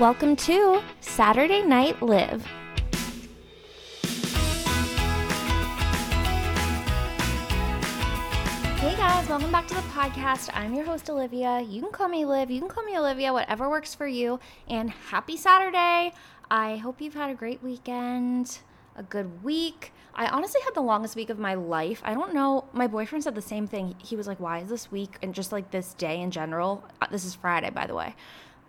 Welcome to Saturday Night Liv. Hey guys, welcome back to the podcast. I'm your host, Olivia. You can call me Liv, you can call me Olivia, whatever works for you. And happy Saturday. I hope you've had a great weekend, a good week. I honestly had the longest week of my life. I don't know. My boyfriend said the same thing. He was like, Why is this week and just like this day in general? uh, This is Friday, by the way.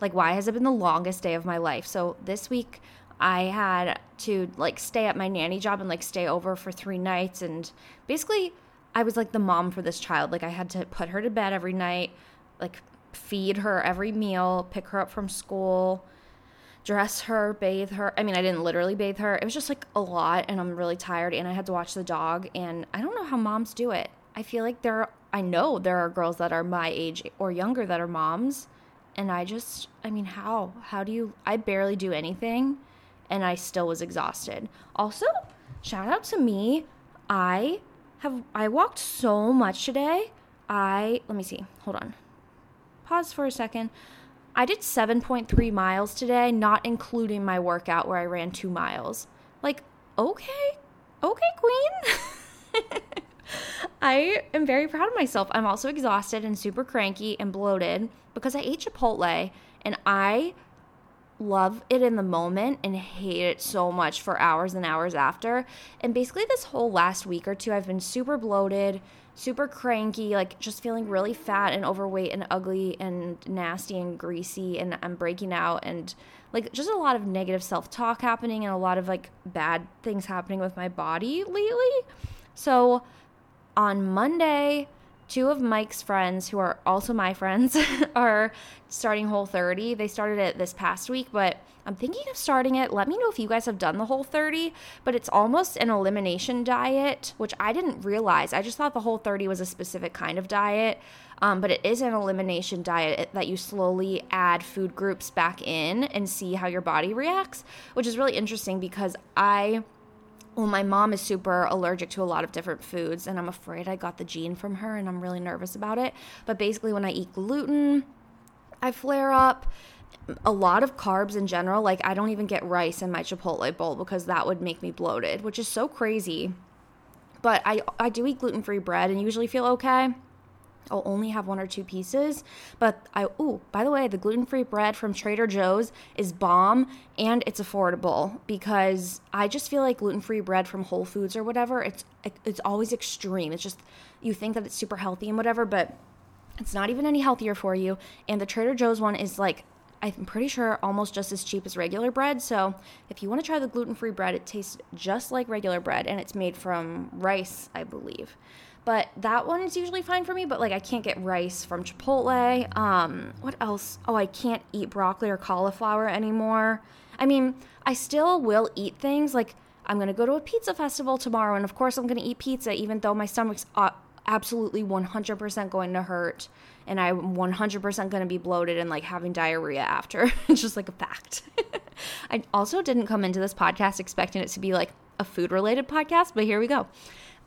Like, why has it been the longest day of my life? So this week, I had to like stay at my nanny job and like stay over for three nights. And basically, I was like the mom for this child. Like, I had to put her to bed every night, like, feed her every meal, pick her up from school, dress her, bathe her. I mean, I didn't literally bathe her. It was just like a lot, and I'm really tired. And I had to watch the dog. And I don't know how moms do it. I feel like there, I know there are girls that are my age or younger that are moms. And I just, I mean, how? How do you, I barely do anything and I still was exhausted. Also, shout out to me. I have, I walked so much today. I, let me see, hold on. Pause for a second. I did 7.3 miles today, not including my workout where I ran two miles. Like, okay, I am very proud of myself. I'm also exhausted and super cranky and bloated because I ate Chipotle and I love it in the moment and hate it so much for hours and hours after. And basically, this whole last week or two, I've been super bloated, super cranky, like just feeling really fat and overweight and ugly and nasty and greasy. And I'm breaking out and like just a lot of negative self talk happening and a lot of like bad things happening with my body lately. So, on Monday, two of Mike's friends, who are also my friends, are starting Whole 30. They started it this past week, but I'm thinking of starting it. Let me know if you guys have done the Whole 30, but it's almost an elimination diet, which I didn't realize. I just thought the Whole 30 was a specific kind of diet. Um, but it is an elimination diet that you slowly add food groups back in and see how your body reacts, which is really interesting because I well, my mom is super allergic to a lot of different foods, and I'm afraid I got the gene from her, and I'm really nervous about it. But basically, when I eat gluten, I flare up. A lot of carbs in general, like I don't even get rice in my Chipotle bowl because that would make me bloated, which is so crazy. But I I do eat gluten free bread and usually feel okay. I'll only have one or two pieces. But I, oh, by the way, the gluten free bread from Trader Joe's is bomb and it's affordable because I just feel like gluten free bread from Whole Foods or whatever, it's, it's always extreme. It's just, you think that it's super healthy and whatever, but it's not even any healthier for you. And the Trader Joe's one is like, I'm pretty sure almost just as cheap as regular bread. So if you want to try the gluten free bread, it tastes just like regular bread and it's made from rice, I believe but that one is usually fine for me but like i can't get rice from chipotle. Um what else? Oh i can't eat broccoli or cauliflower anymore. I mean i still will eat things like i'm gonna go to a pizza festival tomorrow and of course i'm gonna eat pizza even though my stomach's absolutely 100% going to hurt and i'm 100% gonna be bloated and like having diarrhea after. It's just like a fact. I also didn't come into this podcast expecting it to be like a food related podcast but here we go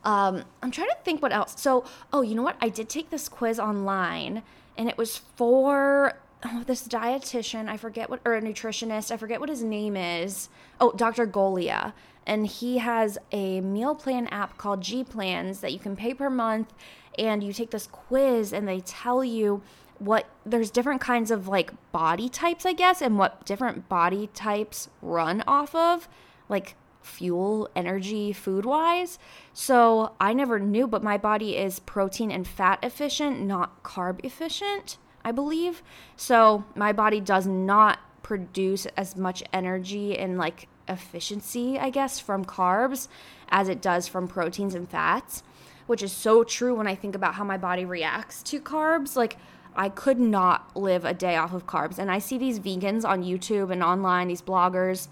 um, I'm trying to think what else. So, oh, you know what? I did take this quiz online, and it was for oh, this dietitian. I forget what, or a nutritionist. I forget what his name is. Oh, Dr. Goglia. And he has a meal plan app called G Plans that you can pay per month, and you take this quiz, and they tell you what there's different kinds of like body types, I guess, and what different body types run off of. Like fuel, energy, food wise. So I never knew, but my body is protein and fat efficient, not carb efficient, I believe. So my body does not produce as much energy and like efficiency, I guess, from carbs as it does from proteins and fats, which is so true when I think about how my body reacts to carbs. Like, I could not live a day off of carbs. And I see these vegans on YouTube and online, these bloggers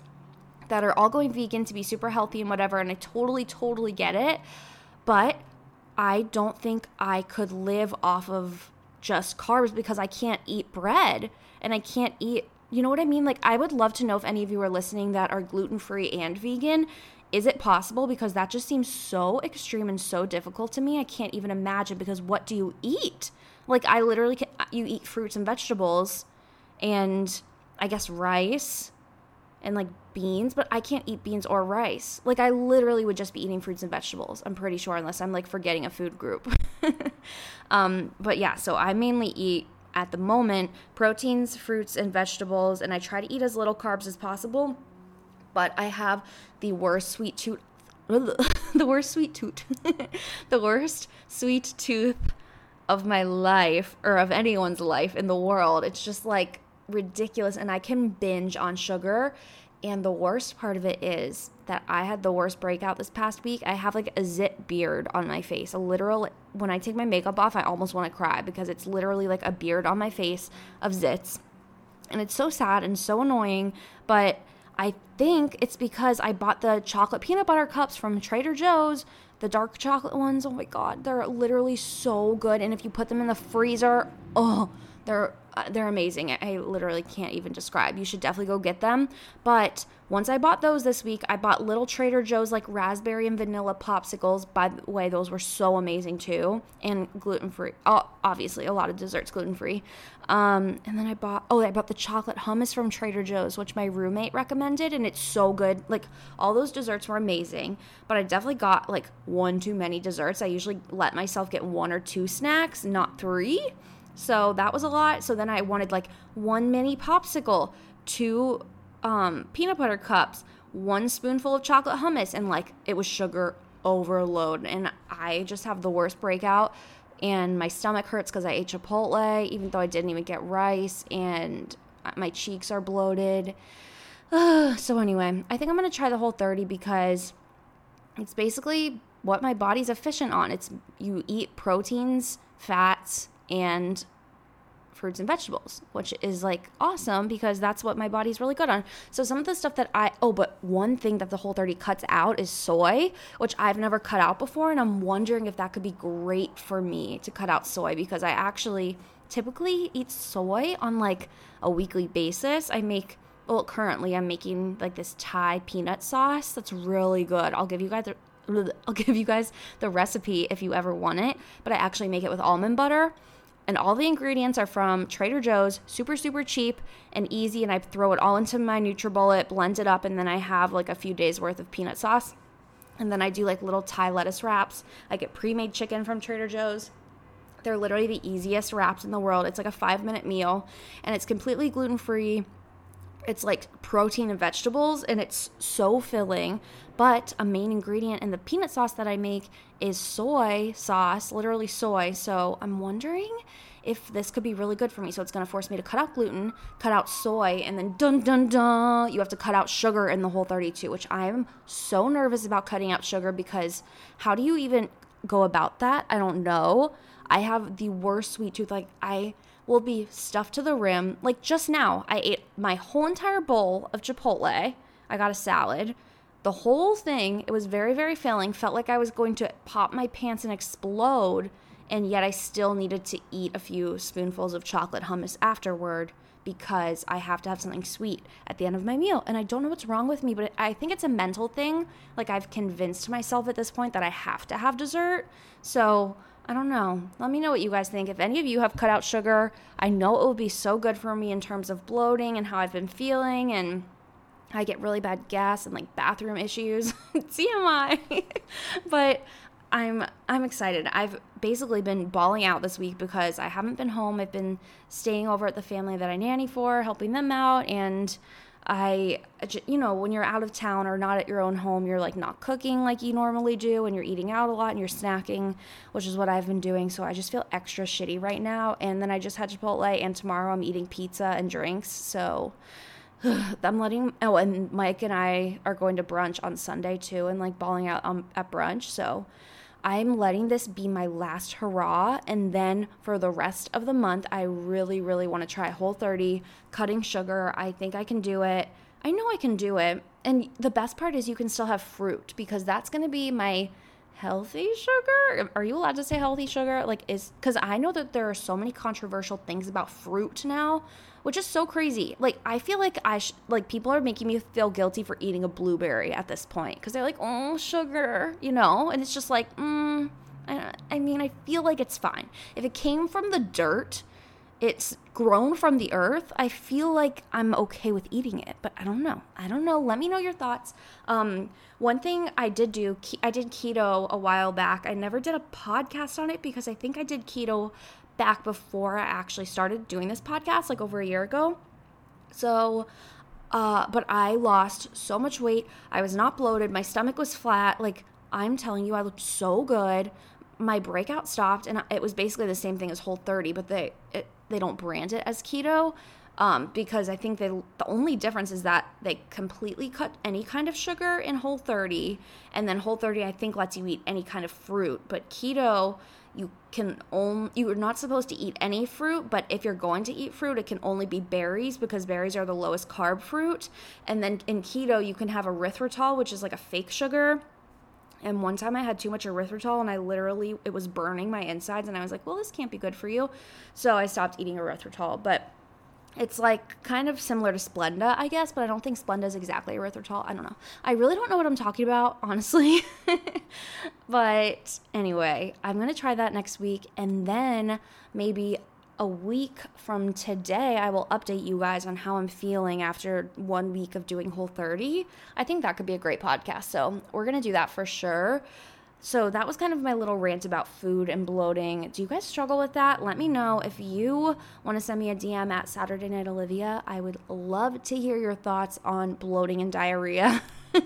that are all going vegan to be super healthy and whatever. And I totally, totally get it. But I don't think I could live off of just carbs because I can't eat bread and I can't eat, you know what I mean? Like, I would love to know if any of you are listening that are gluten free and vegan. Is it possible? Because that just seems so extreme and so difficult to me. I can't even imagine because what do you eat? Like, I literally can, you eat fruits and vegetables and I guess rice and like beans, but I can't eat beans or rice. Like I literally would just be eating fruits and vegetables. I'm pretty sure unless I'm like forgetting a food group. um, but yeah, so I mainly eat at the moment proteins, fruits and vegetables and I try to eat as little carbs as possible. But I have the worst sweet tooth the worst sweet tooth. the worst sweet tooth of my life or of anyone's life in the world. It's just like ridiculous and I can binge on sugar. And the worst part of it is that I had the worst breakout this past week. I have like a zit beard on my face. A literal when I take my makeup off, I almost want to cry because it's literally like a beard on my face of zits. And it's so sad and so annoying, but I think it's because I bought the chocolate peanut butter cups from Trader Joe's, the dark chocolate ones. Oh my god, they're literally so good and if you put them in the freezer, oh, they're uh, they're amazing. I literally can't even describe. You should definitely go get them. But once I bought those this week, I bought little Trader Joe's like raspberry and vanilla popsicles. By the way, those were so amazing too, and gluten free. Oh, obviously, a lot of desserts gluten free. Um, and then I bought oh, I bought the chocolate hummus from Trader Joe's, which my roommate recommended, and it's so good. Like all those desserts were amazing, but I definitely got like one too many desserts. I usually let myself get one or two snacks, not three. So that was a lot. So then I wanted like one mini popsicle, two um, peanut butter cups, one spoonful of chocolate hummus, and like it was sugar overload. And I just have the worst breakout. And my stomach hurts because I ate Chipotle, even though I didn't even get rice. And my cheeks are bloated. so, anyway, I think I'm going to try the whole 30 because it's basically what my body's efficient on. It's you eat proteins, fats, and fruits and vegetables, which is like awesome because that's what my body's really good on. So some of the stuff that I oh, but one thing that the whole 30 cuts out is soy, which I've never cut out before and I'm wondering if that could be great for me to cut out soy because I actually typically eat soy on like a weekly basis. I make well, currently I'm making like this Thai peanut sauce that's really good. I'll give you guys the I'll give you guys the recipe if you ever want it, but I actually make it with almond butter and all the ingredients are from Trader Joe's, super super cheap and easy and I throw it all into my NutriBullet, blend it up and then I have like a few days worth of peanut sauce. And then I do like little Thai lettuce wraps. I get pre-made chicken from Trader Joe's. They're literally the easiest wraps in the world. It's like a 5-minute meal and it's completely gluten-free. It's like protein and vegetables and it's so filling. But a main ingredient in the peanut sauce that I make is soy sauce, literally soy. So I'm wondering if this could be really good for me. So it's going to force me to cut out gluten, cut out soy, and then dun dun dun, you have to cut out sugar in the whole 32, which I'm so nervous about cutting out sugar because how do you even go about that? I don't know. I have the worst sweet tooth. Like, I will be stuffed to the rim. Like, just now, I ate my whole entire bowl of Chipotle. I got a salad the whole thing, it was very, very filling. Felt like I was going to pop my pants and explode. And yet I still needed to eat a few spoonfuls of chocolate hummus afterward because I have to have something sweet at the end of my meal. And I don't know what's wrong with me, but I think it's a mental thing. Like I've convinced myself at this point that I have to have dessert. So I don't know. Let me know what you guys think. If any of you have cut out sugar, I know it will be so good for me in terms of bloating and how I've been feeling and I get really bad gas and like bathroom issues. TMI. but I'm I'm excited. I've basically been balling out this week because I haven't been home. I've been staying over at the family that I nanny for, helping them out and I you know, when you're out of town or not at your own home, you're like not cooking like you normally do and you're eating out a lot and you're snacking, which is what I've been doing. So I just feel extra shitty right now. And then I just had Chipotle and tomorrow I'm eating pizza and drinks. So I'm letting oh and Mike and I are going to brunch on Sunday too and like balling out um, at brunch so I'm letting this be my last hurrah and then for the rest of the month I really really want to try whole 30 cutting sugar. I think I can do it. I know I can do it. And the best part is you can still have fruit because that's going to be my healthy sugar are you allowed to say healthy sugar like is because i know that there are so many controversial things about fruit now which is so crazy. Like I feel like I sh- like people are making me feel guilty for eating a blueberry at this point because they're like, oh, sugar, you know, and it's just like, mm, I, I mean, I feel like it's fine if it came from the dirt. It's grown from the earth, I feel like I'm okay with eating it, but I don't know. I don't know. Let me know your thoughts. Um, one thing I did do, I did keto a while back. I never did a podcast on it because I think I did keto back before I actually started doing this podcast, like over a year ago. So, uh, but I lost so much weight. I was not bloated. My stomach was flat. Like, I'm telling you, I looked so good. My breakout stopped, and it was basically the same thing as Whole 30, but they it, they don't brand it as keto um, because I think they the only difference is that they completely cut any kind of sugar in Whole 30, and then Whole 30 I think lets you eat any kind of fruit, but keto you can only you're not supposed to eat any fruit but if you're going to eat fruit it can only be berries because berries are the lowest carb fruit. And then in keto you can have erythritol which is like a fake sugar and one time I had too much erythritol and I literally it was burning my insides and I was like, "Well, this can't be good for you." So I stopped eating erythritol, but it's like kind of similar to Splenda, I guess, but I don't think Splenda is exactly erythritol. I don't know. I really don't know what I'm talking about, honestly. but anyway, I'm going to try that next week. And then maybe a week from today, I will update you guys on how I'm feeling after one week of doing Whole 30. I think that could be a great podcast. So we're going to do that for sure. So that was kind of my little rant about food and bloating. Do you guys struggle with that? Let me know. If you want to send me a DM at Saturday Night Olivia, I would love to hear your thoughts on bloating and diarrhea.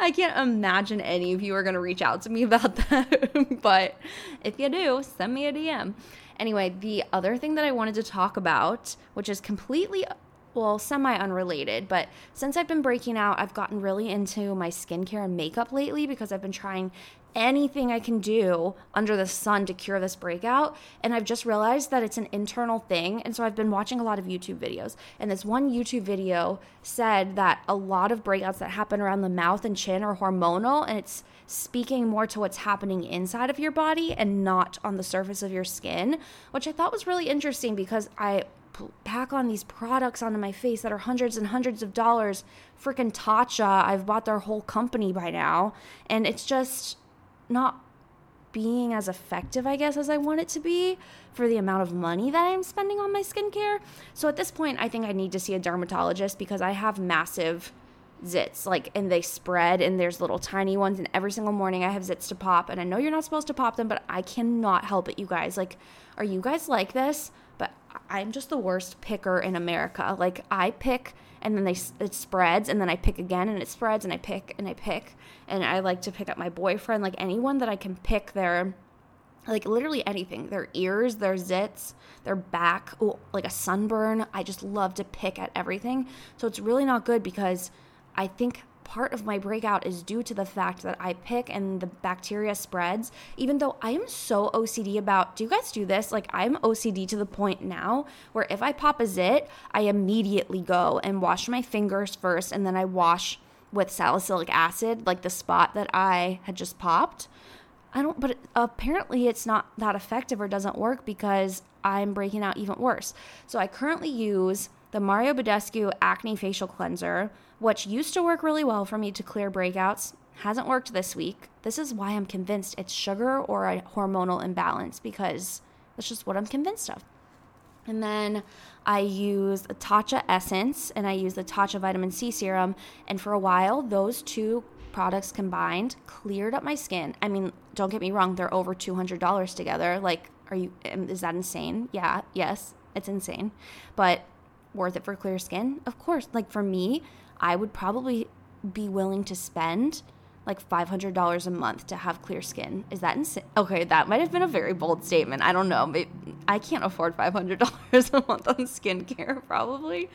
I can't imagine any of you are going to reach out to me about that. but if you do, send me a DM. Anyway, the other thing that I wanted to talk about, which is completely well, semi unrelated, but since I've been breaking out, I've gotten really into my skincare and makeup lately because I've been trying anything I can do under the sun to cure this breakout. And I've just realized that it's an internal thing. And so I've been watching a lot of YouTube videos. And this one YouTube video said that a lot of breakouts that happen around the mouth and chin are hormonal. And it's speaking more to what's happening inside of your body and not on the surface of your skin, which I thought was really interesting because I pack on these products onto my face that are hundreds and hundreds of dollars. Freaking Tatcha, I've bought their whole company by now, and it's just not being as effective, I guess, as I want it to be for the amount of money that I'm spending on my skincare. So at this point, I think I need to see a dermatologist because I have massive zits, like, and they spread, and there's little tiny ones, and every single morning I have zits to pop. And I know you're not supposed to pop them, but I cannot help it, you guys. Like, are you guys like this? But I'm just the worst picker in America. Like I pick and then they it spreads and then I pick again and it spreads and I pick and I pick and I like to pick up my boyfriend like anyone that I can pick their like literally anything their ears their zits their back ooh, like a sunburn I just love to pick at everything so it's really not good because I think part of my breakout is due to the fact that I pick and the bacteria spreads, even though I am so OCD about, do you guys do this? Like, I'm OCD to the point now where if I pop a zit, I immediately go and wash my fingers first and then I wash with salicylic acid, like the spot that I had just popped. I don't, but apparently it's not that effective or doesn't work because I'm breaking out even worse. So I currently use the Mario Badescu Acne Facial Cleanser, which used to work really well for me to clear breakouts, hasn't worked this week. This is why I'm convinced it's sugar or a hormonal imbalance because that's just what I'm convinced of. And then I use the Tatcha Essence and I use the Tatcha Vitamin C Serum. And for a while, those two products combined cleared up my skin. I mean, don't get me wrong, they're over $200 together. Like, are you, is that insane? Yeah, yes, it's insane. But worth it for clear skin? Of course. Like for me, I would probably be willing to spend like $500 a month to have clear skin. Is that insane? Okay, that might have been a very bold statement. I don't know. I can't afford $500 a month on skincare, probably.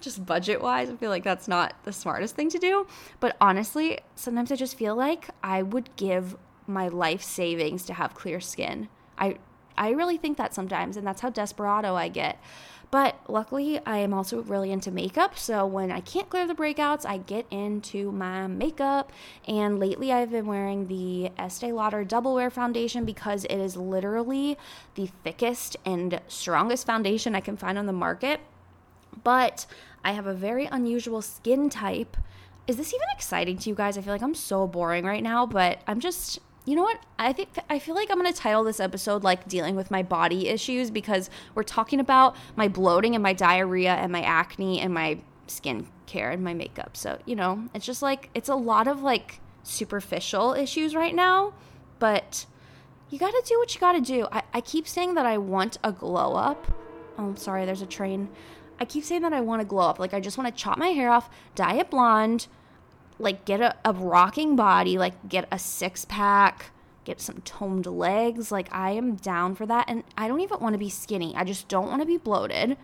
Just budget wise, I feel like that's not the smartest thing to do. But honestly, sometimes I just feel like I would give my life savings to have clear skin. I I really think that sometimes, and that's how desperado I get. But luckily, I am also really into makeup. So when I can't clear the breakouts, I get into my makeup. And lately, I've been wearing the Estee Lauder Double Wear Foundation because it is literally the thickest and strongest foundation I can find on the market. But I have a very unusual skin type. Is this even exciting to you guys? I feel like I'm so boring right now, but I'm just you know what? I think I feel like I'm going to title this episode like dealing with my body issues because we're talking about my bloating and my diarrhea and my acne and my skin care and my makeup. So, you know, it's just like it's a lot of like superficial issues right now, but you got to do what you got to do. I, I keep saying that I want a glow up. Oh, I'm sorry, there's a train. I keep saying that I want to glow up. Like, I just want to chop my hair off, dye it blonde, like get a, a rocking body, like get a six pack, get some toned legs. Like I am down for that. And I don't even want to be skinny. I just don't want to be bloated.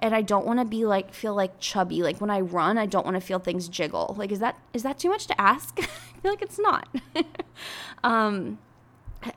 And I don't want to be like feel like chubby. Like when I run, I don't want to feel things jiggle. Like is that is that too much to ask? I feel like it's not. um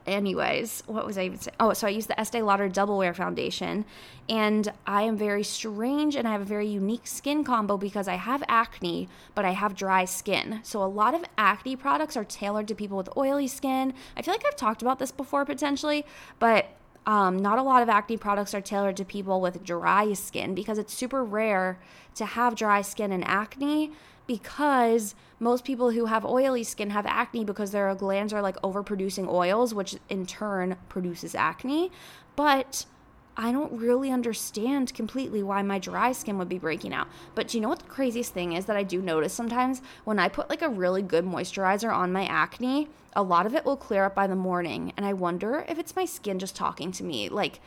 anyways, what was I even saying? Oh, so I use the Estee Lauder Double Wear Foundation, and I am very strange and I have a very unique skin combo because I have acne, but I have dry skin. So a lot of acne products are tailored to people with oily skin. I feel like I've talked about this before potentially, but um, not a lot of acne products are tailored to people with dry skin because it's super rare to have dry skin and acne because most people who have oily skin have acne because their glands are like overproducing oils, which in turn produces acne. But I don't really understand completely why my dry skin would be breaking out. But do you know what the craziest thing is that I do notice sometimes when I put like a really good moisturizer on my acne, a lot of it will clear up by the morning. And I wonder if it's my skin just talking to me. Like,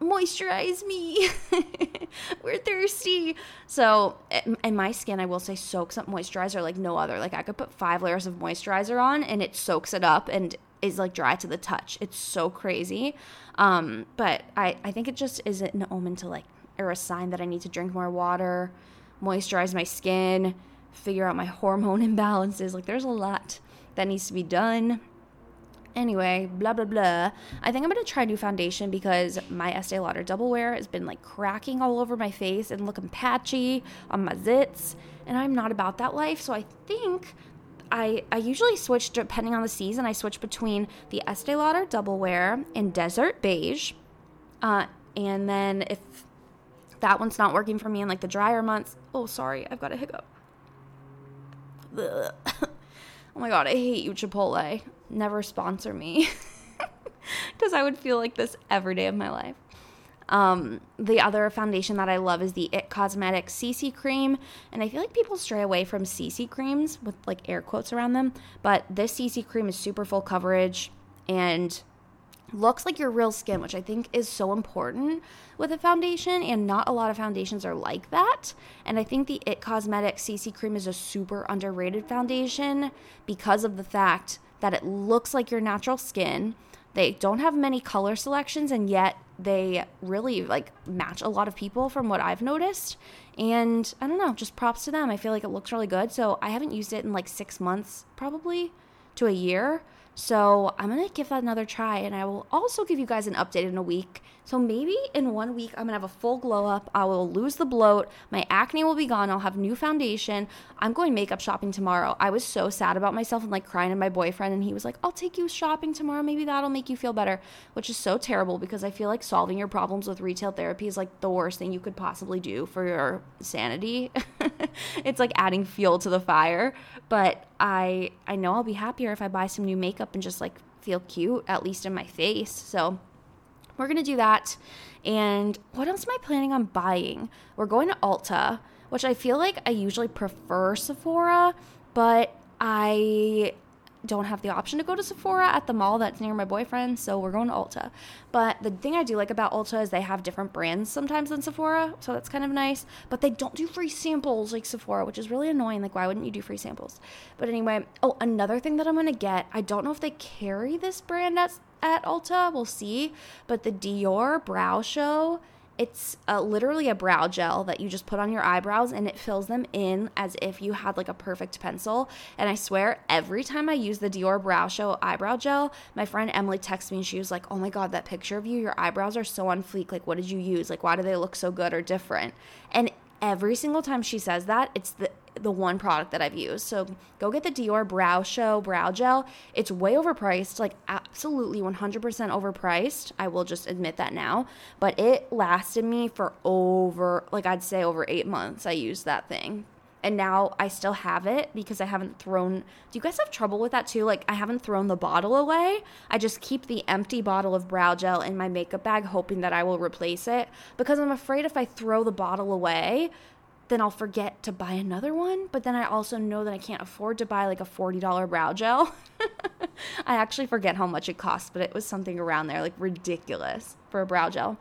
moisturize me. We're thirsty. So, and my skin, I will say, soaks up moisturizer like no other. Like, I could put five layers of moisturizer on and it soaks it up and is like dry to the touch. It's so crazy. Um, but I, I think it just is an omen to like, or a sign that I need to drink more water, moisturize my skin, figure out my hormone imbalances. Like, there's a lot that needs to be done. Anyway, blah blah blah. I think I'm gonna try a new foundation because my Estee Lauder Double Wear has been like cracking all over my face and looking patchy on my zits, and I'm not about that life. So I think I I usually switch depending on the season. I switch between the Estee Lauder Double Wear and Desert Beige, uh, and then if that one's not working for me in like the drier months, oh sorry, I've got a hiccup. oh my god, I hate you, Chipotle. Never sponsor me. Because I would feel like this every day of my life. Um, the other foundation that I love is the It Cosmetics CC cream, and I feel like people stray away from CC creams with like air quotes around them, but this CC cream is super full coverage. And looks like your real skin, which I think is so important with a foundation, and not a lot of foundations are like that. And I think the It Cosmetics CC cream is a super underrated foundation because of the fact that it looks like your natural skin. They don't have many color selections and yet they really like match a lot of people from what I've noticed. And I don't know, just props to them. I feel like it looks really good. So I haven't used it in like 6 months probably to a year. So I'm gonna give that another try, and I will also give you guys an update in a week. So maybe in one week I'm gonna have a full glow up. I will lose the bloat. My acne will be gone. I'll have new foundation. I'm going makeup shopping tomorrow. I was so sad about myself and like crying to my boyfriend, and he was like, "I'll take you shopping tomorrow. Maybe that'll make you feel better," which is so terrible because I feel like solving your problems with retail therapy is like the worst thing you could possibly do for your sanity. it's like adding fuel to the fire. But I I know I'll be happier if I buy some new makeup and just like feel cute at least in my face. So we're going to do that. And what else am I planning on buying? We're going to Ulta, which I feel like I usually prefer Sephora, but I don't have the option to go to Sephora at the mall that's near my boyfriend, so we're going to Ulta. But the thing I do like about Ulta is they have different brands sometimes than Sephora, so that's kind of nice. But they don't do free samples like Sephora, which is really annoying. Like, why wouldn't you do free samples? But anyway, oh, another thing that I'm gonna get, I don't know if they carry this brand at, at Ulta, we'll see, but the Dior Brow Show it's uh, literally a brow gel that you just put on your eyebrows and it fills them in as if you had like a perfect pencil. And I swear, every time I use the Dior Brow Show eyebrow gel, my friend Emily texts me and she was like, Oh my God, that picture of you, your eyebrows are so on fleek. Like, what did you use? Like, why do they look so good or different? And every single time she says that, it's the the one product that I've used. So go get the Dior Brow Show Brow Gel. It's way overpriced, like absolutely 100% overpriced. I will just admit that now. But it lasted me for over, like I'd say over eight months. I used that thing. And now I still have it because I haven't thrown. Do you guys have trouble with that too? Like, I haven't thrown the bottle away. I just keep the empty bottle of brow gel in my makeup bag, hoping that I will replace it because I'm afraid if I throw the bottle away, then I'll forget to buy another one. But then I also know that I can't afford to buy like a $40 brow gel. I actually forget how much it costs, but it was something around there, like ridiculous for a brow gel.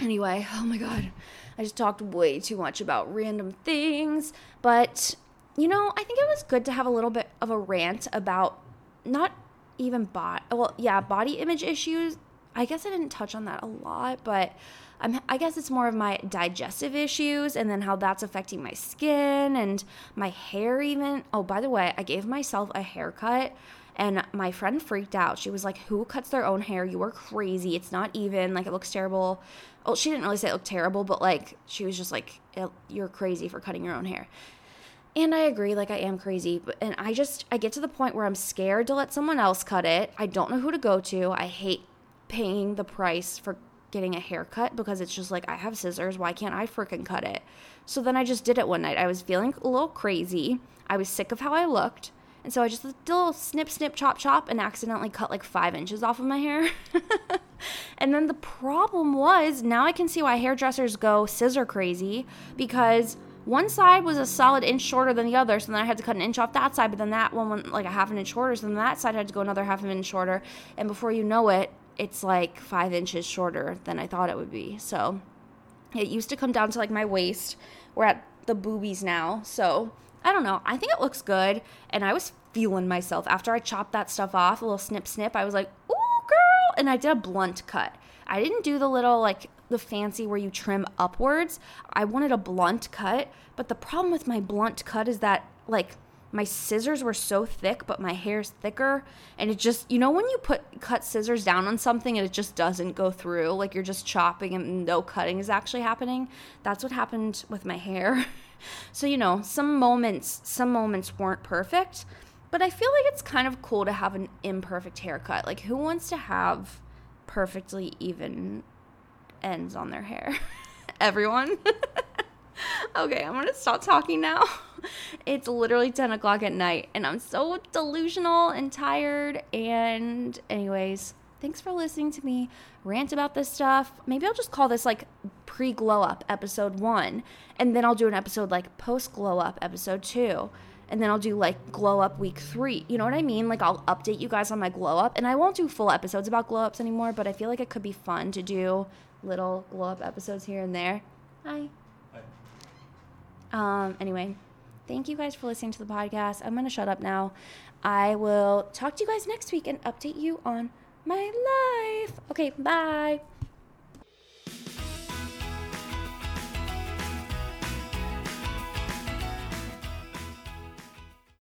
Anyway, oh my God, I just talked way too much about random things. But, you know, I think it was good to have a little bit of a rant about not even body, well, yeah, body image issues. I guess I didn't touch on that a lot, but I'm, I guess it's more of my digestive issues and then how that's affecting my skin and my hair, even. Oh, by the way, I gave myself a haircut and my friend freaked out. She was like, Who cuts their own hair? You are crazy. It's not even. Like, it looks terrible. Well, she didn't really say it looked terrible, but like, she was just like, eh, You're crazy for cutting your own hair. And I agree, like I am crazy, but and I just I get to the point where I'm scared to let someone else cut it. I don't know who to go to. I hate paying the price for getting a haircut because it's just like I have scissors, why can't I freaking cut it? So then I just did it one night. I was feeling a little crazy. I was sick of how I looked. And so I just did a little snip, snip, chop, chop, and accidentally cut like five inches off of my hair. and then the problem was now I can see why hairdressers go scissor crazy because one side was a solid inch shorter than the other, so then I had to cut an inch off that side, but then that one went like a half an inch shorter, so then that side had to go another half an inch shorter. And before you know it, it's like five inches shorter than I thought it would be. So it used to come down to like my waist. We're at the boobies now. So I don't know. I think it looks good. And I was feeling myself after I chopped that stuff off, a little snip snip. I was like, ooh, girl. And I did a blunt cut. I didn't do the little like the fancy where you trim upwards. I wanted a blunt cut. But the problem with my blunt cut is that like my scissors were so thick, but my hair's thicker. And it just, you know, when you put cut scissors down on something and it just doesn't go through, like you're just chopping and no cutting is actually happening. That's what happened with my hair. so, you know, some moments, some moments weren't perfect, but I feel like it's kind of cool to have an imperfect haircut. Like, who wants to have perfectly even ends on their hair? Everyone. okay, I'm gonna stop talking now. It's literally 10 o'clock at night, and I'm so delusional and tired. And, anyways, thanks for listening to me rant about this stuff. Maybe I'll just call this like pre glow up episode one, and then I'll do an episode like post glow up episode two. And then I'll do like glow up week three. You know what I mean? Like I'll update you guys on my glow up. And I won't do full episodes about glow ups anymore, but I feel like it could be fun to do little glow up episodes here and there. Hi. Um, anyway, thank you guys for listening to the podcast. I'm going to shut up now. I will talk to you guys next week and update you on my life. Okay, bye.